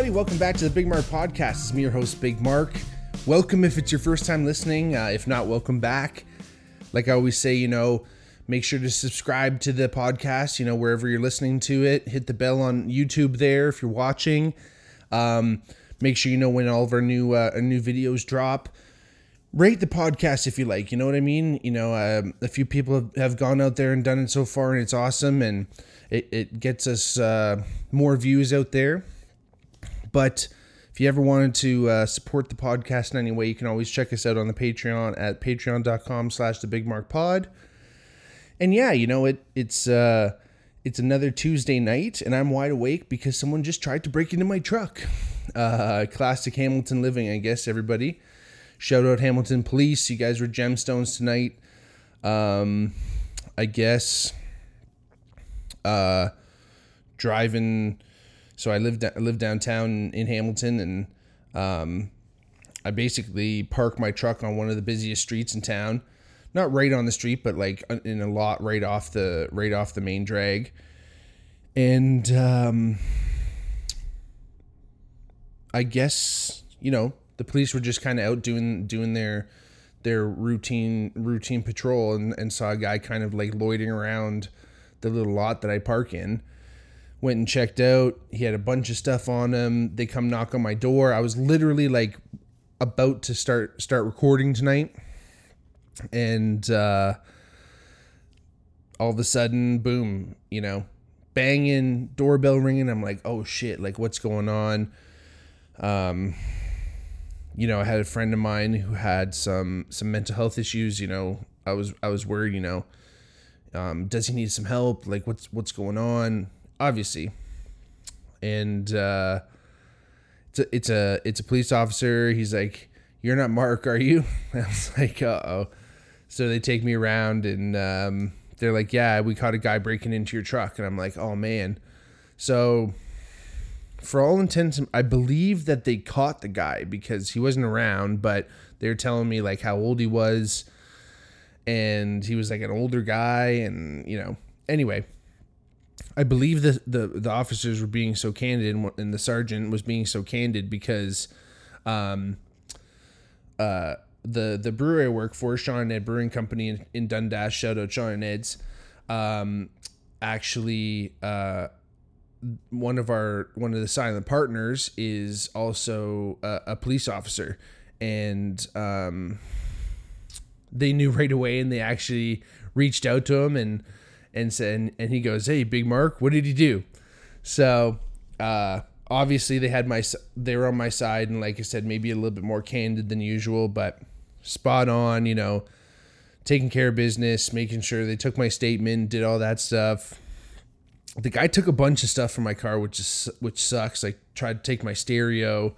Everybody, welcome back to the Big Mark Podcast. It's me, your host, Big Mark. Welcome if it's your first time listening. Uh, if not, welcome back. Like I always say, you know, make sure to subscribe to the podcast, you know, wherever you're listening to it. Hit the bell on YouTube there if you're watching. Um, make sure you know when all of our new uh, our new videos drop. Rate the podcast if you like. You know what I mean? You know, um, a few people have, have gone out there and done it so far, and it's awesome, and it, it gets us uh, more views out there. But if you ever wanted to uh, support the podcast in any way, you can always check us out on the Patreon at patreon.com slash the big mark pod. And yeah, you know, it it's uh it's another Tuesday night and I'm wide awake because someone just tried to break into my truck. Uh classic Hamilton living, I guess, everybody. Shout out Hamilton Police. You guys were gemstones tonight. Um I guess uh driving so I lived I live downtown in Hamilton, and um, I basically park my truck on one of the busiest streets in town, not right on the street, but like in a lot right off the right off the main drag, and um, I guess you know the police were just kind of out doing doing their their routine routine patrol. And, and saw a guy kind of like loitering around the little lot that I park in went and checked out. He had a bunch of stuff on him. They come knock on my door. I was literally like about to start start recording tonight. And uh all of a sudden, boom, you know, banging, doorbell ringing. I'm like, "Oh shit, like what's going on?" Um you know, I had a friend of mine who had some some mental health issues, you know. I was I was worried, you know, um, does he need some help? Like what's what's going on? Obviously, and uh, it's a it's a it's a police officer. He's like, "You're not Mark, are you?" I was like, "Uh oh." So they take me around, and um, they're like, "Yeah, we caught a guy breaking into your truck," and I'm like, "Oh man." So, for all intents, I believe that they caught the guy because he wasn't around, but they're telling me like how old he was, and he was like an older guy, and you know, anyway I believe the, the the officers were being so candid, and, and the sergeant was being so candid because, um, uh, the the brewery I work for, Shawn and Ed Brewing Company in, in Dundas, shout out Shawn and Ed's, um, actually, uh, one of our one of the silent partners is also a, a police officer, and um, they knew right away, and they actually reached out to him and and said, and he goes, "Hey, Big Mark, what did he do?" So, uh, obviously they had my they were on my side, and like I said, maybe a little bit more candid than usual, but spot on. You know, taking care of business, making sure they took my statement, did all that stuff. The guy took a bunch of stuff from my car, which is which sucks. Like tried to take my stereo,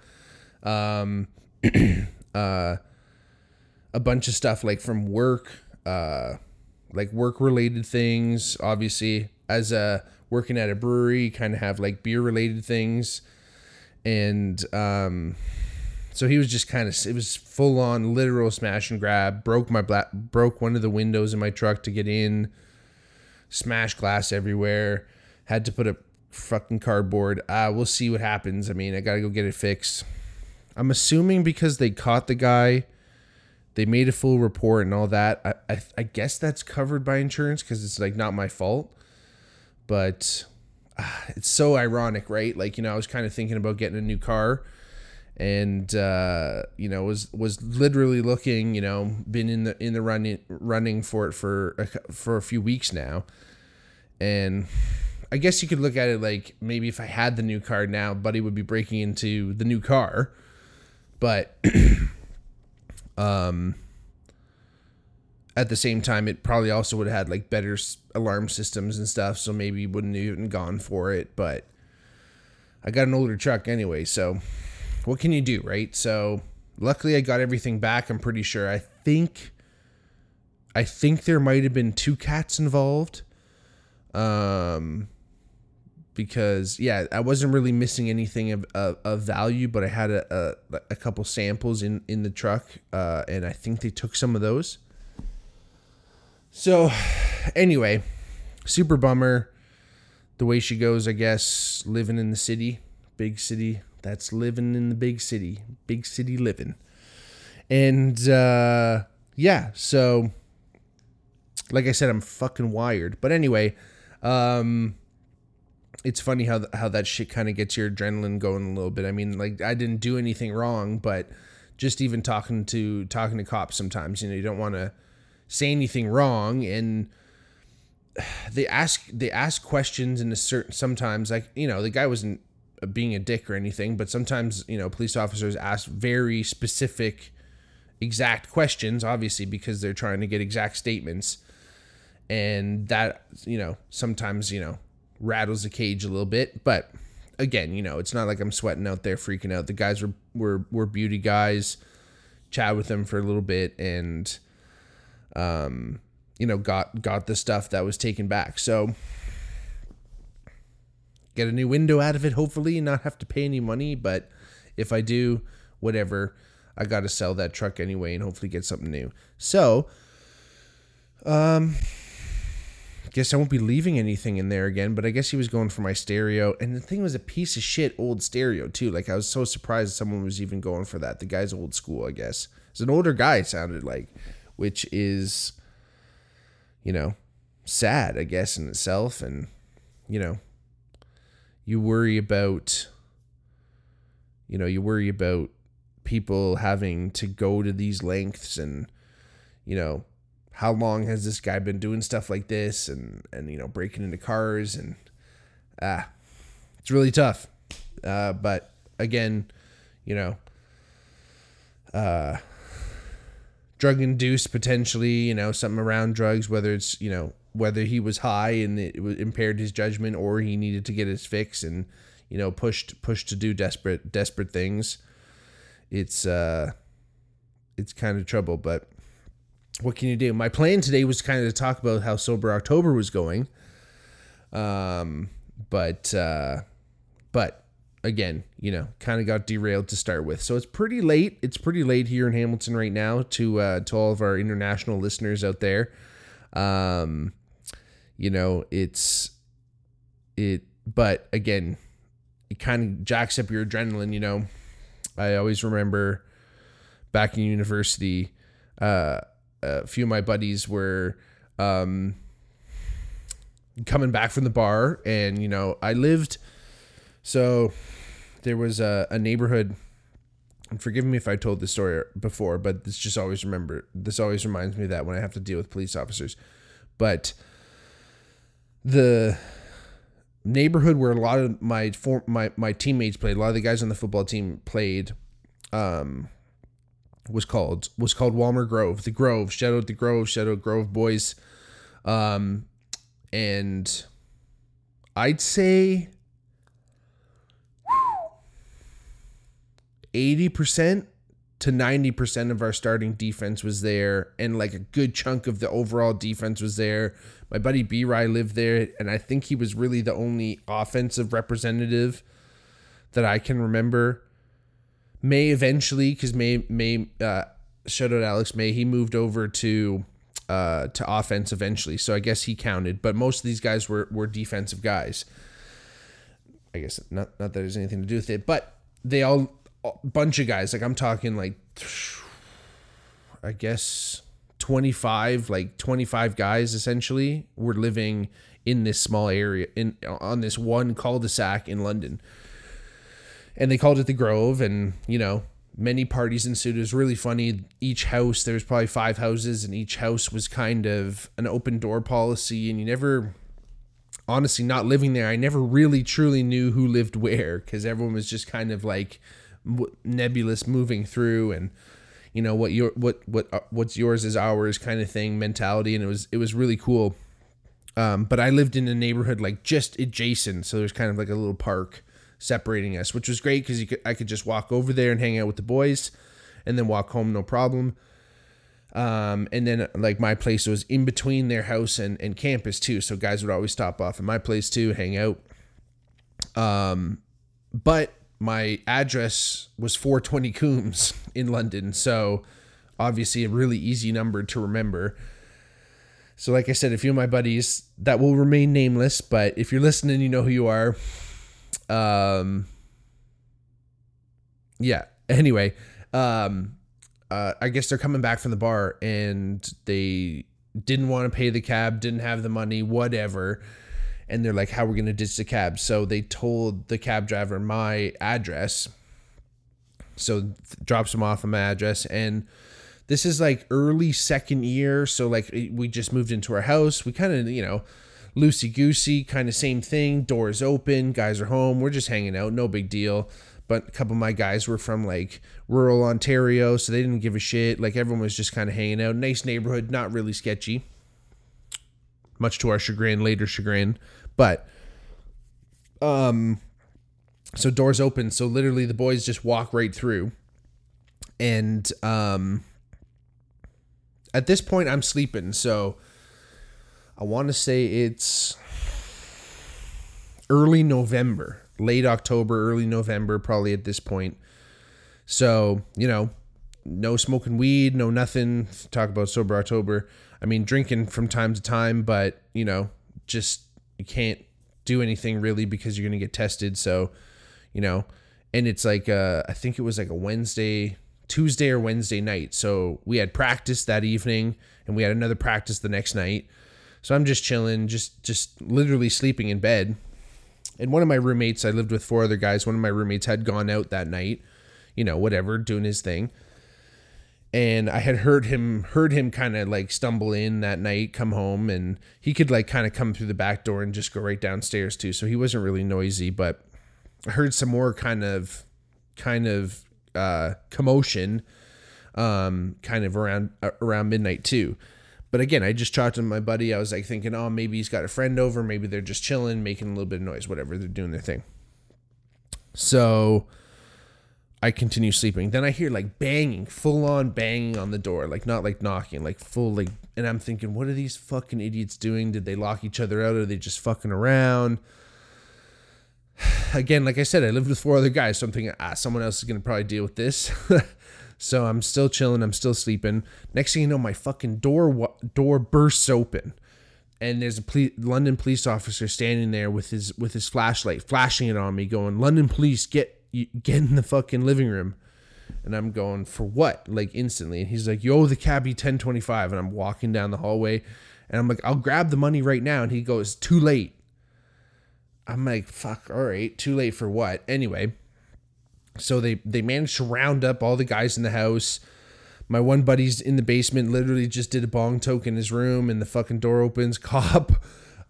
um, uh, a bunch of stuff like from work. Uh, like work related things. Obviously, as a working at a brewery, kind of have like beer related things, and um, so he was just kind of it was full on literal smash and grab. Broke my black broke one of the windows in my truck to get in. Smash glass everywhere. Had to put a fucking cardboard. Uh, we'll see what happens. I mean, I gotta go get it fixed. I'm assuming because they caught the guy they made a full report and all that. I, I, I guess that's covered by insurance because it's like not my fault. But uh, it's so ironic, right? Like you know, I was kind of thinking about getting a new car, and uh, you know was was literally looking. You know, been in the in the running running for it for a, for a few weeks now, and. I guess you could look at it like maybe if I had the new car now, Buddy would be breaking into the new car. But Um, at the same time, it probably also would have had like better alarm systems and stuff, so maybe wouldn't have even gone for it. But I got an older truck anyway, so what can you do, right? So luckily, I got everything back. I'm pretty sure. I think, I think there might have been two cats involved. Um, because yeah, I wasn't really missing anything of, of, of value, but I had a, a, a couple samples in in the truck, uh, and I think they took some of those. So, anyway, super bummer. The way she goes, I guess, living in the city, big city. That's living in the big city, big city living. And uh, yeah, so like I said, I'm fucking wired. But anyway, um, it's funny how how that shit kind of gets your adrenaline going a little bit. I mean, like I didn't do anything wrong, but just even talking to talking to cops sometimes, you know, you don't want to say anything wrong and they ask they ask questions in a certain sometimes like you know the guy wasn't being a dick or anything but sometimes you know police officers ask very specific exact questions obviously because they're trying to get exact statements and that you know sometimes you know rattles the cage a little bit but again you know it's not like i'm sweating out there freaking out. The guys were were, were beauty guys chat with them for a little bit and um you know got got the stuff that was taken back. So get a new window out of it hopefully and not have to pay any money. But if i do whatever i got to sell that truck anyway and hopefully get something new. So um guess I won't be leaving anything in there again, but I guess he was going for my stereo. And the thing was a piece of shit old stereo, too. Like, I was so surprised someone was even going for that. The guy's old school, I guess. It's an older guy, sounded like, which is, you know, sad, I guess, in itself. And, you know, you worry about, you know, you worry about people having to go to these lengths and, you know, how long has this guy been doing stuff like this and and you know breaking into cars and ah it's really tough. Uh, but again you know uh drug induced potentially you know something around drugs whether it's you know whether he was high and it impaired his judgment or he needed to get his fix and you know pushed pushed to do desperate desperate things it's uh it's kind of trouble. But what can you do? My plan today was kind of to talk about how sober October was going. Um, but uh, but again, you know, kind of got derailed to start with. So it's pretty late. It's pretty late here in Hamilton right now to uh, to all of our international listeners out there. Um, you know, it's it, but again, it kind of jacks up your adrenaline. You know, I always remember back in university. Uh, a few of my buddies were um, coming back from the bar, and you know, I lived. So there was a, a neighborhood. And forgive me if I told this story before, but this just always remember. This always reminds me of that when I have to deal with police officers. But the neighborhood where a lot of my my my teammates played, a lot of the guys on the football team played. Um, was called was called Walmer Grove. The Grove, Shadow the Grove, Shadow Grove boys. Um and I'd say 80% to 90% of our starting defense was there and like a good chunk of the overall defense was there. My buddy B Rye lived there and I think he was really the only offensive representative that I can remember May eventually, because May May uh, shout out Alex May, he moved over to uh, to offense eventually, so I guess he counted. But most of these guys were were defensive guys. I guess not not that there's anything to do with it, but they all a bunch of guys. Like I'm talking like, I guess 25 like 25 guys essentially were living in this small area in on this one cul-de-sac in London and they called it the Grove, and you know many parties ensued. It was really funny. Each house, there was probably five houses, and each house was kind of an open door policy, and you never, honestly, not living there, I never really truly knew who lived where because everyone was just kind of like nebulous moving through and you know what your what what uh, what's yours is ours kind of thing mentality and it was it was really cool um, but i lived in a neighborhood like just adjacent so there's kind of like a little park separating us, which was great because could I could just walk over there and hang out with the boys, and then walk home no problem. Um, and then like my place was in between their house and, and campus too, so guys would always stop off at my place too, hang out. Um, but my address was 420 Coombs in London, so obviously a really easy number to remember. So, like I said, a few of my buddies that will remain nameless, but if you're listening, you know who you are um, yeah. Anyway, um, uh, I guess they're coming back from the bar and they didn't want to pay the cab, didn't have the money, whatever. And they're like, how are we going to ditch the cab? So they told the cab driver my address. So th- drops him off at my address. And this is like early second year. So like we just moved into our house. We kind of, you know, loosey goosey, kind of same thing. Doors open, guys are home. We're just hanging out, no big deal but a couple of my guys were from like rural Ontario, so they didn't give a shit. Like everyone was just kind of hanging out. Nice neighborhood, not really sketchy. Much to our chagrin, later chagrin. But um so doors open, so literally the boys just walk right through. And um at this point I'm sleeping, so I want to say it's early November late October, early November, probably at this point. So, you know, no smoking weed, no nothing. Talk about sober October. I mean, drinking from time to time, but, you know, just you can't do anything really because you're going to get tested. So, you know, and it's like, uh, I think it was like a Wednesday, Tuesday or Wednesday night. So we had practice that evening and we had another practice the next night. So I'm just chilling, just, just literally sleeping in bed and one of my roommates, I lived with four other guys. One of my roommates had gone out that night, you know, whatever, doing his thing. And I had heard him heard him kind of like stumble in that night, come home, and he could like kind of come through the back door and just go right downstairs too. So he wasn't really noisy, but I heard some more kind of kind of uh commotion um kind of around uh, around midnight too. But again, I just talked to my buddy. I was like thinking, oh, maybe he's got a friend over. Maybe they're just chilling, making a little bit of noise, whatever. They're doing their thing. So I continue sleeping. Then I hear like banging, full on banging on the door, like not like knocking, like full like. And I'm thinking, what are these fucking idiots doing? Did they lock each other out? Are they just fucking around? Again, like I said, I lived with four other guys, so I'm thinking, ah, someone else is gonna probably deal with this. So I'm still chilling. I'm still sleeping. Next thing you know, my fucking door door bursts open, and there's a police, London police officer standing there with his with his flashlight, flashing it on me, going, "London police, get get in the fucking living room." And I'm going for what? Like instantly. And he's like, "Yo, the cabbie 1025." And I'm walking down the hallway, and I'm like, "I'll grab the money right now." And he goes, "Too late." I'm like, "Fuck, all right, too late for what?" Anyway so they they managed to round up all the guys in the house. My one buddy's in the basement, literally just did a bong toke in his room, and the fucking door opens. Cop.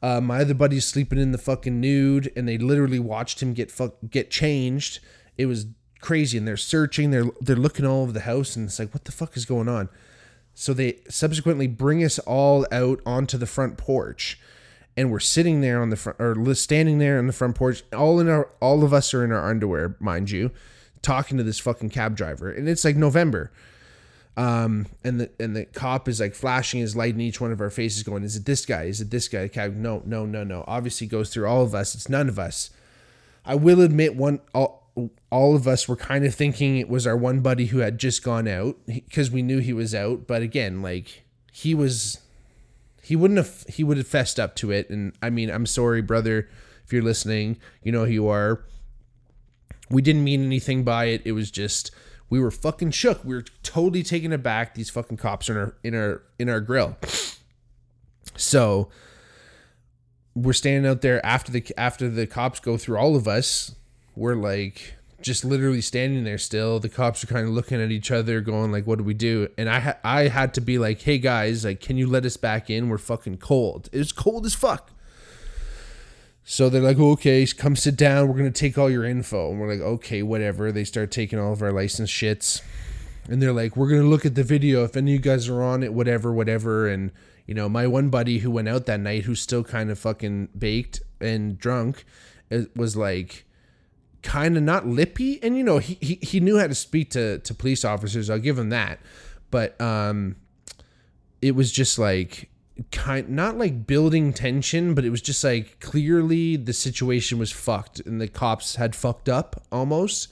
Uh, my other buddy's sleeping in the fucking nude, and they literally watched him get fuck get changed. It was crazy, and they're searching. They're they're looking all over the house, and it's like, what the fuck is going on? So they subsequently bring us all out onto the front porch, and we're sitting there on the front, or standing there on the front porch. All in our, all of us are in our underwear, mind you talking to this fucking cab driver, and it's like November. Um, and the and the cop is like flashing his light in each one of our faces, going, "Is it this guy? Is it this guy?" Cab, no, no, no, no. Obviously, goes through all of us. It's none of us. I will admit, one all all of us were kind of thinking it was our one buddy who had just gone out because we knew he was out. But again, like he was, he wouldn't have he would have fessed up to it. And I mean, I'm sorry, brother, if you're listening. You know who you are we didn't mean anything by it. It was just we were fucking shook. We were totally taken aback. These fucking cops are in our in our in our grill. So we're standing out there after the after the cops go through all of us. We're like just literally standing there still. The cops are kind of looking at each other, going like, "What do we do?" And I ha- I had to be like, "Hey guys, like, can you let us back in? We're fucking cold. It's cold as fuck." So they're like, okay, come sit down. We're to take all your info. And we're like, okay, whatever. They start taking all of our license shits. And they're like, we're to look at the video. If any of you guys are on it, whatever, whatever. And, you know, my one buddy who went out that night, who's still kind of fucking baked and drunk, it was like, kind of not lippy. And, you know, he, he, he knew how to speak to, to police officers. I'll give him that. But, um, it was just like kind not like building tension, but it was just like clearly the situation was fucked and the cops had fucked up almost.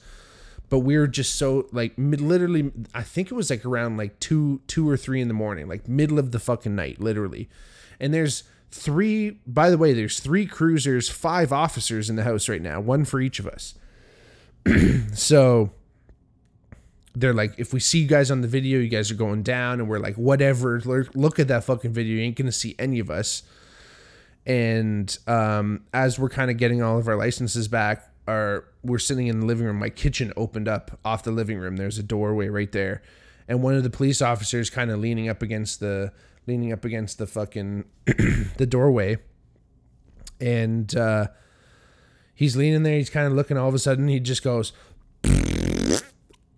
But we were just so like literally, I think it was like around like two two or three in the morning, like middle of the fucking night, literally. And there's three. By the way, there's three cruisers, five officers in the house right now, one for each of us. so they're like, if we see you guys on the video, you guys are going down, and we're like, whatever. Look at that fucking video. You ain't gonna see any of us. And um, as we're kind of getting all of our licenses back, our we're sitting in the living room. My kitchen opened up off the living room. There's a doorway right there, and one of the police officers kind of leaning up against the leaning up against the fucking the doorway, and uh, he's leaning there. He's kind of looking. All of a sudden, he just goes,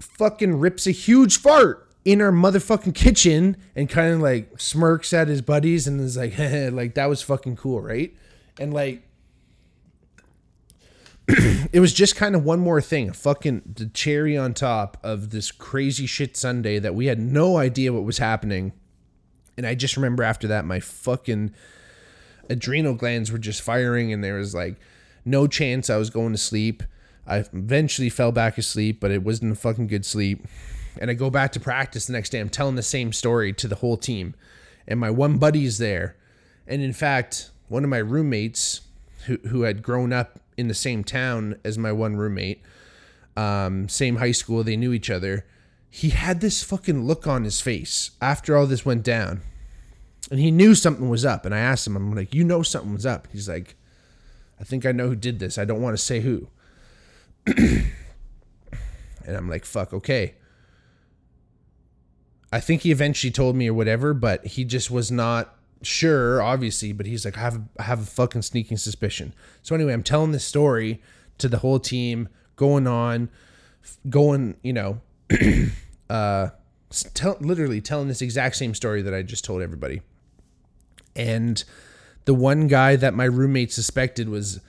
fucking rips a huge fart in our motherfucking kitchen, and kind of like smirks at his buddies, and is like, like that was fucking cool, right? And like it was just kind of one more thing, fucking the cherry on top of this crazy shit Sunday that we had no idea what was happening. And I just remember after that, my fucking adrenal glands were just firing, and there was like no chance I was going to sleep. I eventually fell back asleep, but it wasn't a fucking good sleep. And I go back to practice the next day. I'm telling the same story to the whole team. And my one buddy's there. And in fact, one of my roommates who, who had grown up in the same town as my one roommate, um, same high school, they knew each other. He had this fucking look on his face after all this went down. And he knew something was up. And I asked him, I'm like, you know something was up. He's like, I think I know who did this. I don't want to say who. and I'm like, fuck, okay. I think he eventually told me or whatever, but he just was not sure, obviously, but he's like, I have, I have a fucking sneaking suspicion. So anyway, I'm telling this story to the whole team, going on, going, you know, uh, tell, literally telling this exact same story that I just told everybody. And the one guy that my roommate suspected was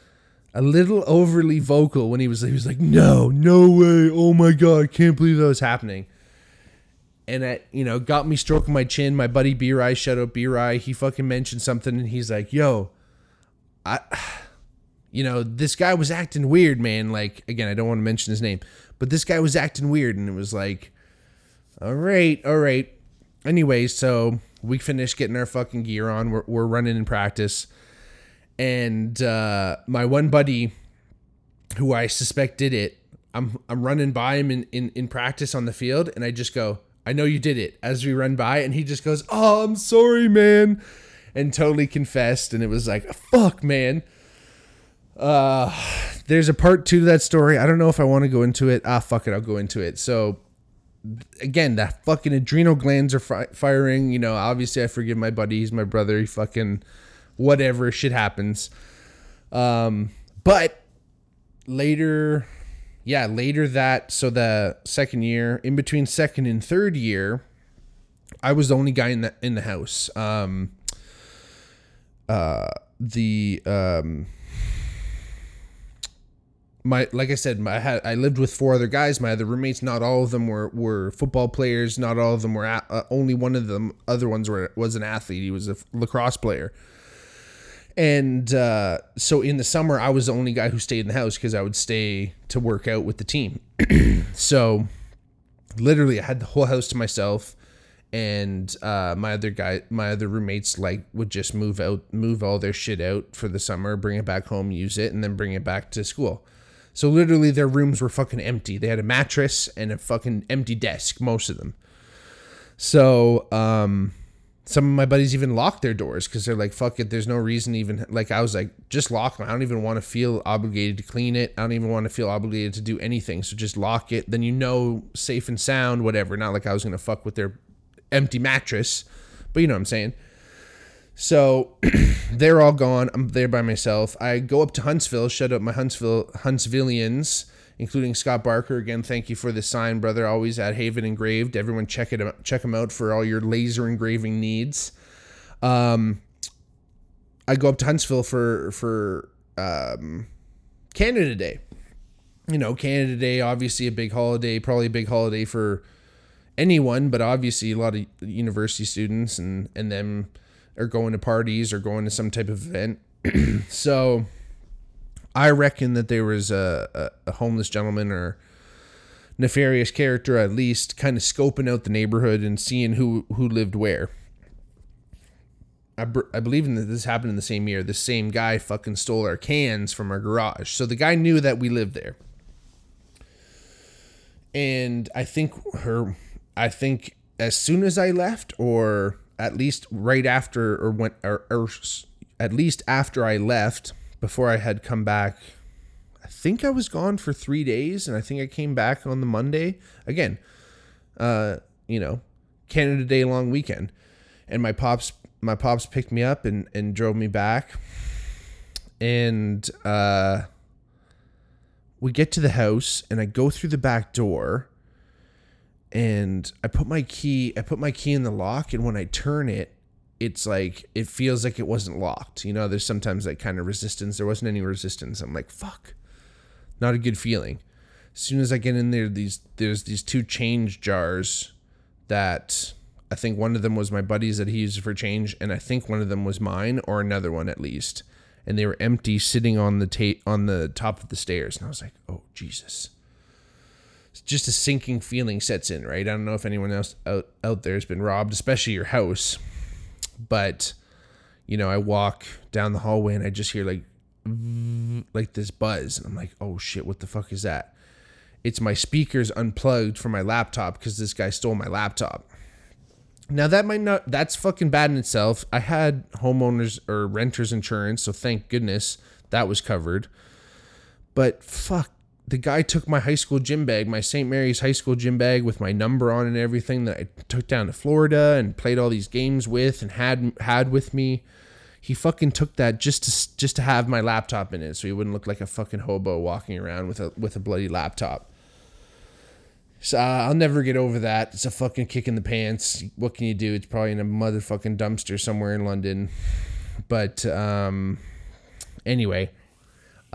a little overly vocal when he was he was like, "No, no way! Oh my god, I can't believe that was happening." and it you know got me stroking my chin. My buddy B Rye, shout out B Rye, he fucking mentioned something, and he's like, "Yo, I." You know, this guy was acting weird, man. Like, again, I don't want to mention his name, but this guy was acting weird, and it was like, all right, all right. Anyway, so we finished getting our fucking gear on. We're, we're running in practice. And uh, my one buddy, who I suspect did it, I'm, I'm running by him in, in, in practice on the field, and I just go, I know you did it as we run by. And he just goes, Oh, I'm sorry, man. And totally confessed. And it was like, Fuck, man. Uh, there's a part two to that story. I don't know if I want to go into it. Ah, fuck it. I'll go into it. So, again, that fucking adrenal glands are fi- firing. You know, obviously, I forgive my buddy. He's my brother. He fucking whatever. Shit happens. Um, but later yeah, later that so the second year, in between second and third year, I was the only guy in the in the house. Um, uh, the um, my like I said, my, I had I lived with four other guys. My other roommates, not all of them were were football players. Not all of them were. uh, only one of them, other ones were was an athlete. He was a lacrosse player. And uh, so in the summer, I was the only guy who stayed in the house because I would stay to work out with the team. so literally, I had the whole house to myself. And uh, my other guy, my other roommates, like would just move out, move all their shit out for the summer, bring it back home, use it, and then bring it back to school. So literally, their rooms were fucking empty. They had a mattress and a fucking empty desk, most of them. So, um, some of my buddies even locked their doors because they're like, fuck it, there's no reason even like I was like, just lock them. I don't even want to feel obligated to clean it. I don't even want to feel obligated to do anything. So just lock it. Then you know safe and sound, whatever. Not like I was gonna fuck with their empty mattress. But you know what I'm saying. So they're all gone. I'm there by myself. I go up to Huntsville, shut up my Huntsville Huntsvillians including Scott Barker. Again, thank you for the sign, brother. Always at Haven Engraved. Everyone check it check them out for all your laser engraving needs. Um, I go up to Huntsville for for um, Canada Day. You know, Canada Day, obviously a big holiday, probably a big holiday for anyone, but obviously a lot of university students and and them are going to parties or going to some type of event. so I reckon that there was a, a, a homeless gentleman or nefarious character at least kind of scoping out the neighborhood and seeing who who lived where. I, I believe in that this happened in the same year. The same guy fucking stole our cans from our garage. So the guy knew that we lived there. and I think her, I think as soon as I left, or at least right after, or went, or, or at least after I left, before I had come back. I think I was gone for three days, and I think I came back on the Monday again. Uh, you know, Canada Day long weekend, and my pops, my pops picked me up and and drove me back, and uh we get to the house and I go through the back door and I put my key I put my key in the lock and when I turn it it's like it feels like it wasn't locked. You know, there's sometimes that kind of resistance. There wasn't any resistance. I'm like, fuck. Not a good feeling. As soon as I get in there, these there's these two change jars that I think one of them was my buddy's that he used for change, and I think one of them was mine or another one at least and they were empty, sitting on the ta- on the top of the stairs. And I was like, "Oh Jesus!" Just a sinking feeling sets in, right? I don't know if anyone else out out there has been robbed, especially your house, but you know, I walk down the hallway and I just hear like like this buzz, and I'm like, "Oh shit! What the fuck is that?" It's my speakers unplugged from my laptop because this guy stole my laptop. Now that might not that's fucking bad in itself. I had homeowners or renters insurance, so thank goodness that was covered. But fuck, the guy took my high school gym bag, my St. Mary's high school gym bag with my number on and everything that I took down to Florida and played all these games with and had had with me. He fucking took that just to just to have my laptop in it, so he wouldn't look like a fucking hobo walking around with a with a bloody laptop. So uh, I'll never get over that. It's a fucking kick in the pants. What can you do? It's probably in a motherfucking dumpster somewhere in London. But um, anyway,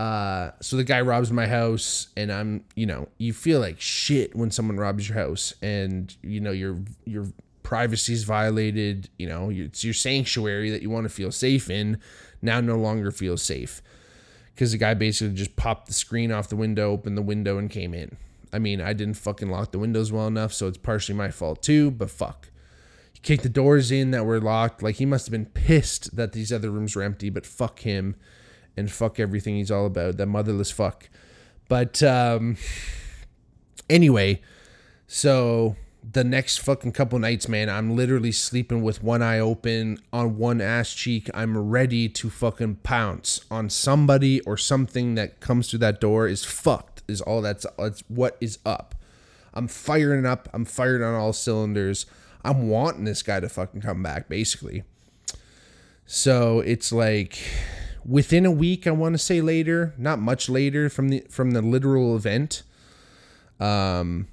uh, so the guy robs my house, and I'm, you know, you feel like shit when someone robs your house, and you know your your privacy is violated. You know, it's your sanctuary that you want to feel safe in. Now no longer feels safe because the guy basically just popped the screen off the window, opened the window, and came in. I mean, I didn't fucking lock the windows well enough, so it's partially my fault too, but fuck. He kicked the doors in that were locked. Like, he must have been pissed that these other rooms were empty, but fuck him and fuck everything he's all about. That motherless fuck. But, um, anyway, so the next fucking couple nights, man, I'm literally sleeping with one eye open on one ass cheek. I'm ready to fucking pounce on somebody or something that comes through that door is fucked is all that's that's what is up. I'm firing up. I'm fired on all cylinders. I'm wanting this guy to fucking come back, basically. So it's like within a week, I want to say later, not much later from the from the literal event. Um,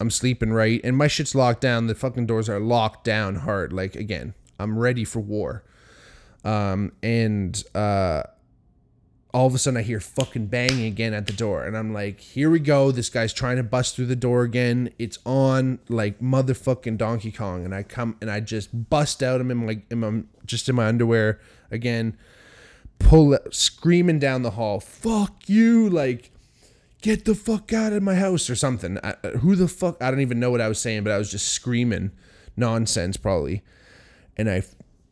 I'm sleeping right, and my shit's locked down. The fucking doors are locked down hard. Like again, I'm ready for war. Um, and uh, all of a sudden I hear fucking banging again at the door. And I'm like, here we go. This guy's trying to bust through the door again. It's on like motherfucking Donkey Kong. And I come and I just bust out him in in my just in my underwear again, pull screaming down the hall, fuck you. Like, get the fuck out of my house or something. I, uh, who the fuck? I don't even know what I was saying, but I was just screaming nonsense probably. And I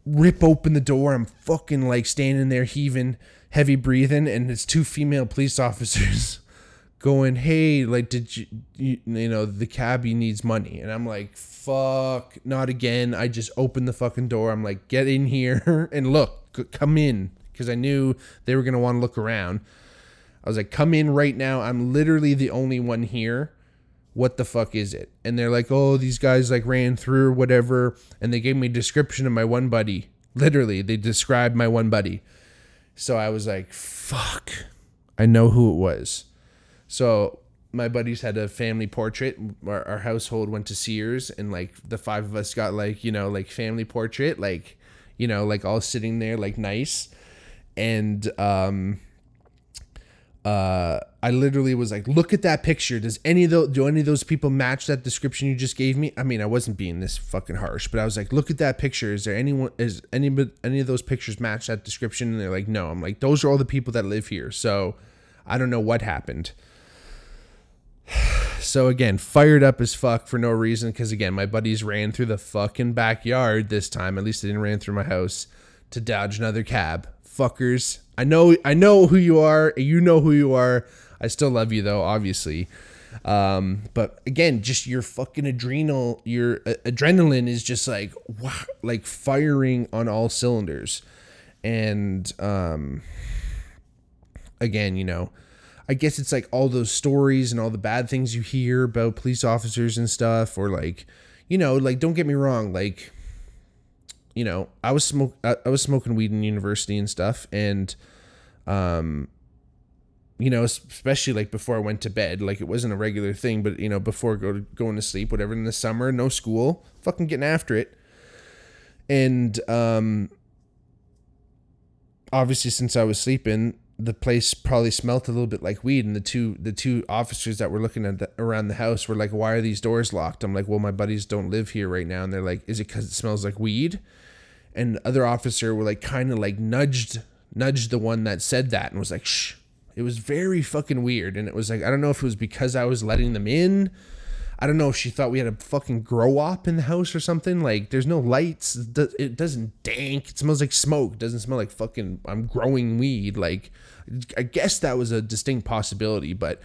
rip open the door. I'm fucking like standing there heaving heavy breathing, and it's two female police officers going, "Hey, like, did you, you, you know, the cabbie needs money?" And I'm like, "Fuck, not again!" I just open the fucking door. I'm like, "Get in here and look, come in," because I knew they were gonna want to look around. I was like, "Come in right now. I'm literally the only one here." What the fuck is it? And they're like, oh, these guys like ran through or whatever. And they gave me a description of my one buddy. Literally, they described my one buddy. So I was like, fuck, I know who it was. So my buddies had a family portrait. Our, our, household went to Sears, and like the five of us got like you know like family portrait, like you know like all sitting there like nice, and um, uh, I literally was like, look at that picture. Does any of those do any of those people match that description you just gave me? I mean, I wasn't being this fucking harsh, but I was like, look at that picture. Is there anyone is any any of those pictures match that description? And they're like, no. I'm like, those are all the people that live here. So I don't know what happened. So again, fired up as fuck for no reason because again, my buddies ran through the fucking backyard this time. At least they didn't ran through my house to dodge another cab. Fuckers. I know I know who you are. You know who you are. I still love you though, obviously. Um, but again, just your fucking adrenal, your uh, adrenaline is just like wow, like firing on all cylinders. And um, again, you know, I guess it's like all those stories and all the bad things you hear about police officers and stuff, or like, you know, like don't get me wrong, like, you know, I was smoke, I, I was smoking weed in university and stuff, and, um, you know, especially like before I went to bed, like it wasn't a regular thing, but you know, before go to, going to sleep, whatever. In the summer, no school, fucking getting after it, and um, obviously since I was sleeping, the place probably smelt a little bit like weed and the two the two officers that were looking at the, around the house were like why are these doors locked? I'm like well my buddies don't live here right now and they're like is it because it smells like weed? And the other officer were like kind of like nudged nudged the one that said that and was like shh. It was very fucking weird and it was like i don't know if it was because i was letting them in I don't know if she thought we had a fucking grow up in the house or something. Like, there's no lights. It doesn't dank. It smells like smoke. It doesn't smell like fucking I'm growing weed. Like, I guess that was a distinct possibility, but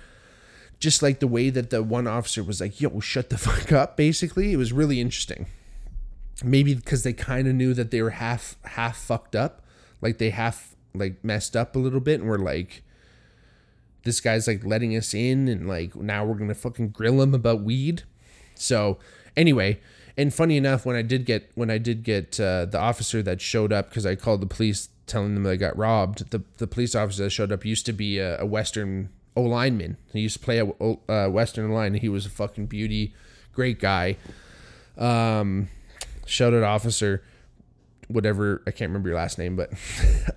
just like the way that the one officer was like, yo, shut the fuck up, basically, it was really interesting. Maybe because they kind of knew that they were half half fucked up, like they half like messed up a little bit, and were like, this guy's like letting us in and like now we're gonna fucking grill him about weed. So anyway and funny enough when i did get when i did get uh, the officer that showed up because i called the police telling them i got robbed the, the police officer that showed up used to be a, a western o lineman. He used to play a uh, western line. He was a fucking beauty great guy. Um shout out officer whatever i can't remember your last name but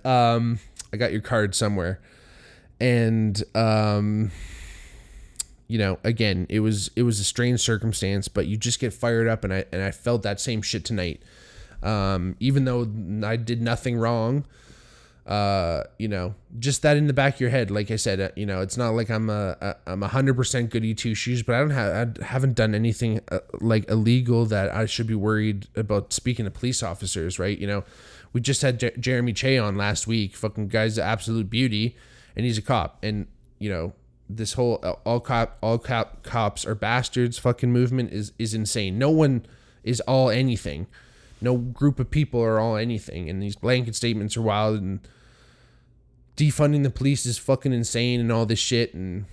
um i got your card somewhere and um you know again it was it was a strange circumstance but you just get fired up and i and i felt that same shit tonight. Um even though i did nothing wrong uh you know just that in the back of your head like i said uh, you know it's not like i'm a, a i'm a hundred percent goody two shoes but i don't have i haven't done anything uh, like illegal that i should be worried about speaking to police officers right? You know we just had J- jeremy che on last week fucking guy's absolute beauty and he's a cop. And you know, this whole uh, all cop all cop cops are bastards fucking movement is is insane. No one is all anything. No group of people are all anything. And these blanket statements are wild and defunding the police is fucking insane and all this shit and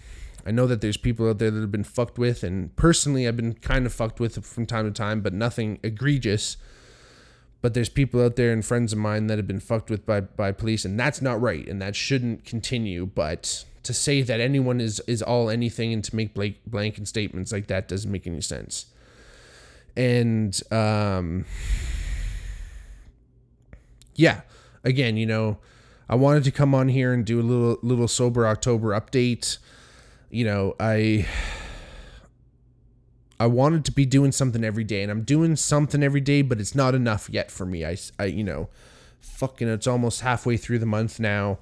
I know that there's people out there that have been fucked with and personally I've been kind of fucked with from time to time, but nothing egregious but there's people out there and friends of mine that have been fucked with by, by police and that's not right and that shouldn't continue but to say that anyone is is all anything and to make blank, blanket statements like that doesn't make any sense. And um yeah again you know i wanted to come on here and do a little little sober october update. You know i I wanted to be doing something every day, and I'm doing something every day, but it's not enough yet for me. I, I you know, fucking, it's almost halfway through the month now,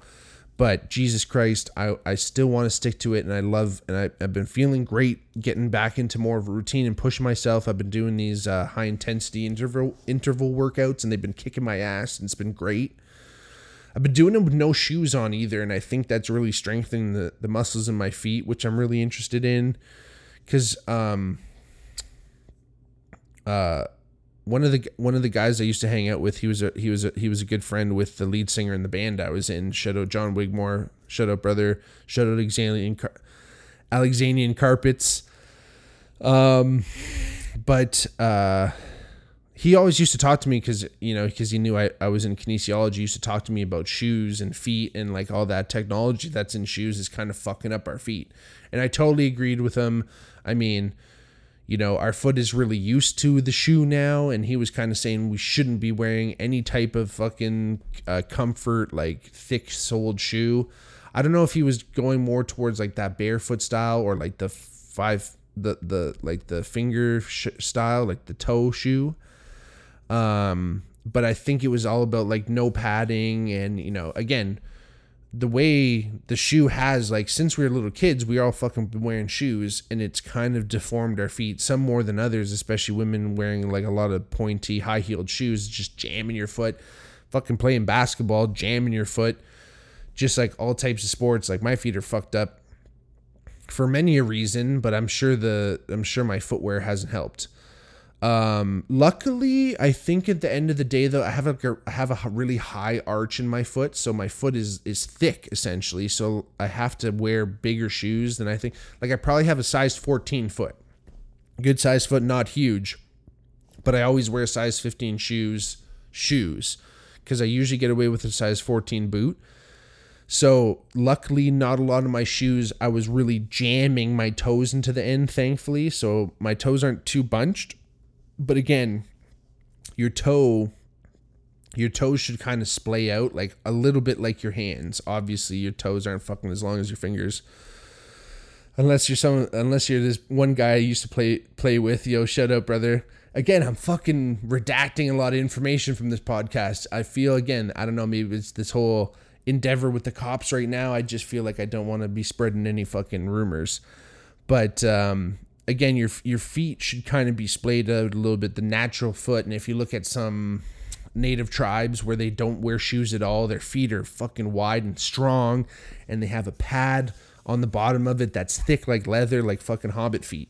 but Jesus Christ, I, I still want to stick to it, and I love, and I, I've been feeling great getting back into more of a routine and pushing myself. I've been doing these uh, high intensity interval interval workouts, and they've been kicking my ass, and it's been great. I've been doing them with no shoes on either, and I think that's really strengthening the, the muscles in my feet, which I'm really interested in. Because, um, uh, one of the one of the guys I used to hang out with, he was a he was a he was a good friend with the lead singer in the band I was in. Shout out John Wigmore. Shout out brother. Shout out Alexandrian Car- Alexandrian Carpets. Um, but uh, he always used to talk to me because you know because he knew I, I was in kinesiology. He used to talk to me about shoes and feet and like all that technology that's in shoes is kind of fucking up our feet. And I totally agreed with him. I mean you know, our foot is really used to the shoe now, and he was kind of saying we shouldn't be wearing any type of fucking uh, comfort, like thick soled shoe. I don't know if he was going more towards like that barefoot style or like the five, the the like the finger sh- style, like the toe shoe. Um, but I think it was all about like no padding and you know, again, the way the shoe has like since we were little kids we all fucking been wearing shoes and it's kind of deformed our feet some more than others especially women wearing like a lot of pointy high heeled shoes just jamming your foot fucking playing basketball jamming your foot just like all types of sports like my feet are fucked up for many a reason, but I'm sure the I'm sure my footwear hasn't helped. Um, luckily, I think at the end of the day, though, I have a I have a really high arch in my foot, so my foot is is thick essentially. So I have to wear bigger shoes than I think. Like I probably have a size 14 foot, good size foot, not huge, but I always wear size 15 shoes shoes because I usually get away with a size 14 boot. So luckily, not a lot of my shoes. I was really jamming my toes into the end, thankfully. So my toes aren't too bunched but again, your toe your toes should kind of splay out like a little bit like your hands. Obviously, your toes aren't fucking as long as your fingers. Unless you're some unless you're this one guy I used to play play with, yo, shut up, brother. Again, I'm fucking redacting a lot of information from this podcast. I feel again, I don't know, maybe it's this whole endeavor with the cops right now. I just feel like I don't want to be spreading any fucking rumors. But um again, your your feet should kind of be splayed out a little bit, the natural foot. And if you look at some native tribes where they don't wear shoes at all, their feet are fucking wide and strong, and they have a pad on the bottom of it that's thick like leather, like fucking hobbit feet.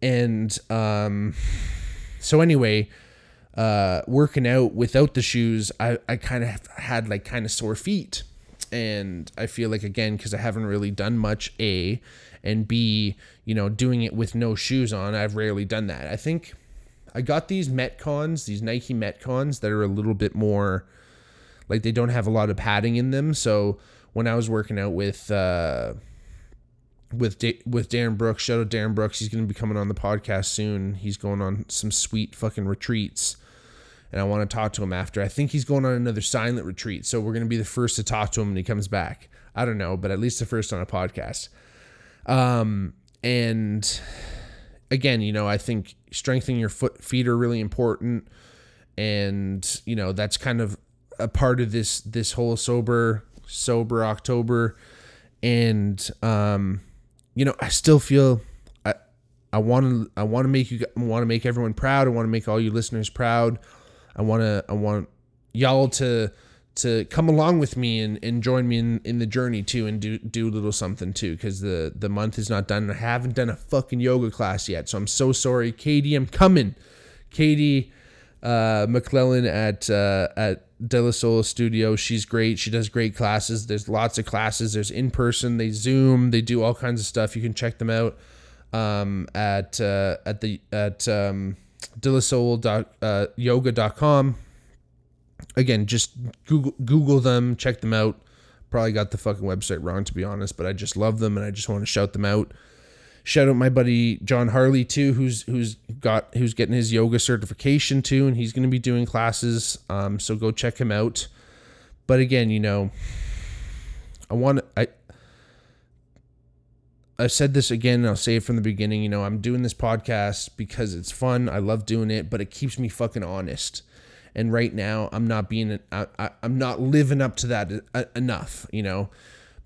And um, so anyway, uh, working out without the shoes, I I kind of had like kind of sore feet, and I feel like again because I haven't really done much. A and B, you know, doing it with no shoes on. I've rarely done that. I think I got these Metcons, these Nike Metcons that are a little bit more like they don't have a lot of padding in them. So when I was working out with uh with da- with Darren Brooks, shout out Darren Brooks, he's going to be coming on the podcast soon. He's going on some sweet fucking retreats. And I want to talk to him after. I think he's going on another silent retreat. So we're going to be the first to talk to him when he comes back. I don't know, but at least the first on a podcast. Um, and again, you know, I think strengthening your foot feet are really important, and you know that's kind of a part of this this whole sober sober October, and um, you know, I still feel I I want to I want to make you want to make everyone proud. I want to make all you listeners proud. I want to I want y'all to to come along with me and, and join me in, in the journey too and do do a little something too because the the month is not done. I haven't done a fucking yoga class yet, so I'm so sorry, Katie. I'm coming, Katie uh, McClellan at uh, at De La Soul Studio. She's great. She does great classes. There's lots of classes. There's in person. They Zoom. They do all kinds of stuff. You can check them out um, at uh, at the at um, delasoul.yoga.com. Uh, again, just Google Google them, check them out. Probably got the fucking website wrong to be honest, but I just love them and I just want to shout them out. Shout out my buddy John Harley too, who's who's got who's getting his yoga certification too, and he's going to be doing classes. Um, so go check him out. But again, you know, I want I I've said this again, I'll say it from the beginning. You know, I'm doing this podcast because it's fun. I love doing it, but it keeps me fucking honest and right now i'm not being I, I, i'm not living up to that uh, enough you know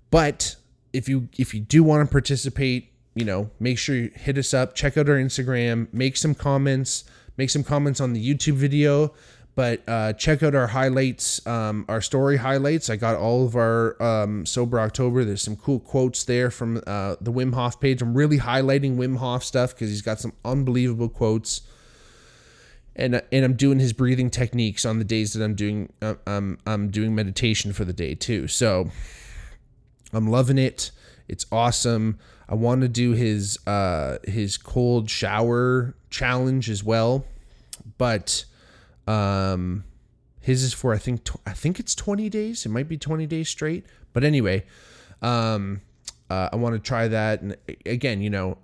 but if you if you do want to participate you know make sure you hit us up check out our instagram make some comments make some comments on the youtube video but uh, check out our highlights um, our story highlights i got all of our um, sober october there's some cool quotes there from uh, the wim hof page i'm really highlighting wim hof stuff because he's got some unbelievable quotes and and I'm doing his breathing techniques on the days that I'm doing uh, I'm I'm doing meditation for the day too. So I'm loving it. It's awesome. I want to do his uh his cold shower challenge as well, but um his is for I think I think it's 20 days. It might be 20 days straight. But anyway, um uh, I want to try that and again, you know,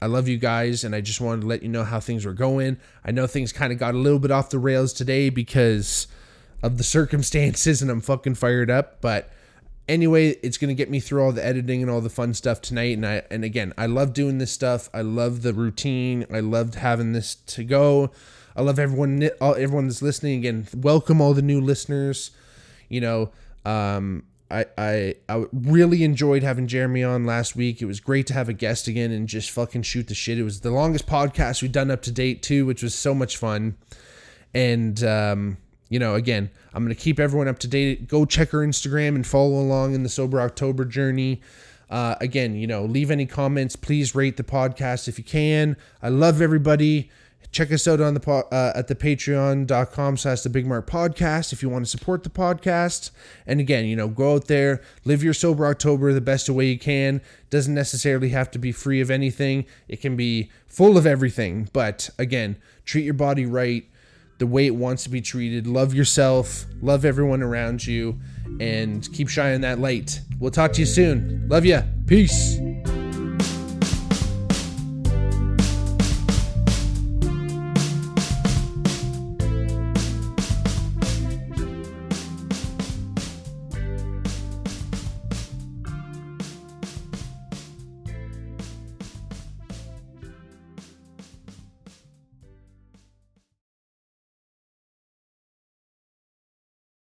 I love you guys, and I just wanted to let you know how things were going. I know things kind of got a little bit off the rails today because of the circumstances, and I'm fucking fired up. But anyway, it's gonna get me through all the editing and all the fun stuff tonight. And I and again, I love doing this stuff. I love the routine. I loved having this to go. I love everyone. All everyone that's listening. Again, welcome all the new listeners. You know, um, I, I I really enjoyed having Jeremy on last week. It was great to have a guest again and just fucking shoot the shit. It was the longest podcast we've done up to date too, which was so much fun. And um, you know, again, I'm gonna keep everyone up to date. Go check her Instagram and follow along in the sober October journey. Uh, again, you know, leave any comments. Please rate the podcast if you can. I love everybody. Check us out on the uh, at the patreon.com slash the big mark podcast if you want to support the podcast. And again, you know, go out there, live your sober October the best way you can. Doesn't necessarily have to be free of anything. It can be full of everything. But again, treat your body right the way it wants to be treated. Love yourself, love everyone around you, and keep shining that light. We'll talk to you soon. Love ya. Peace.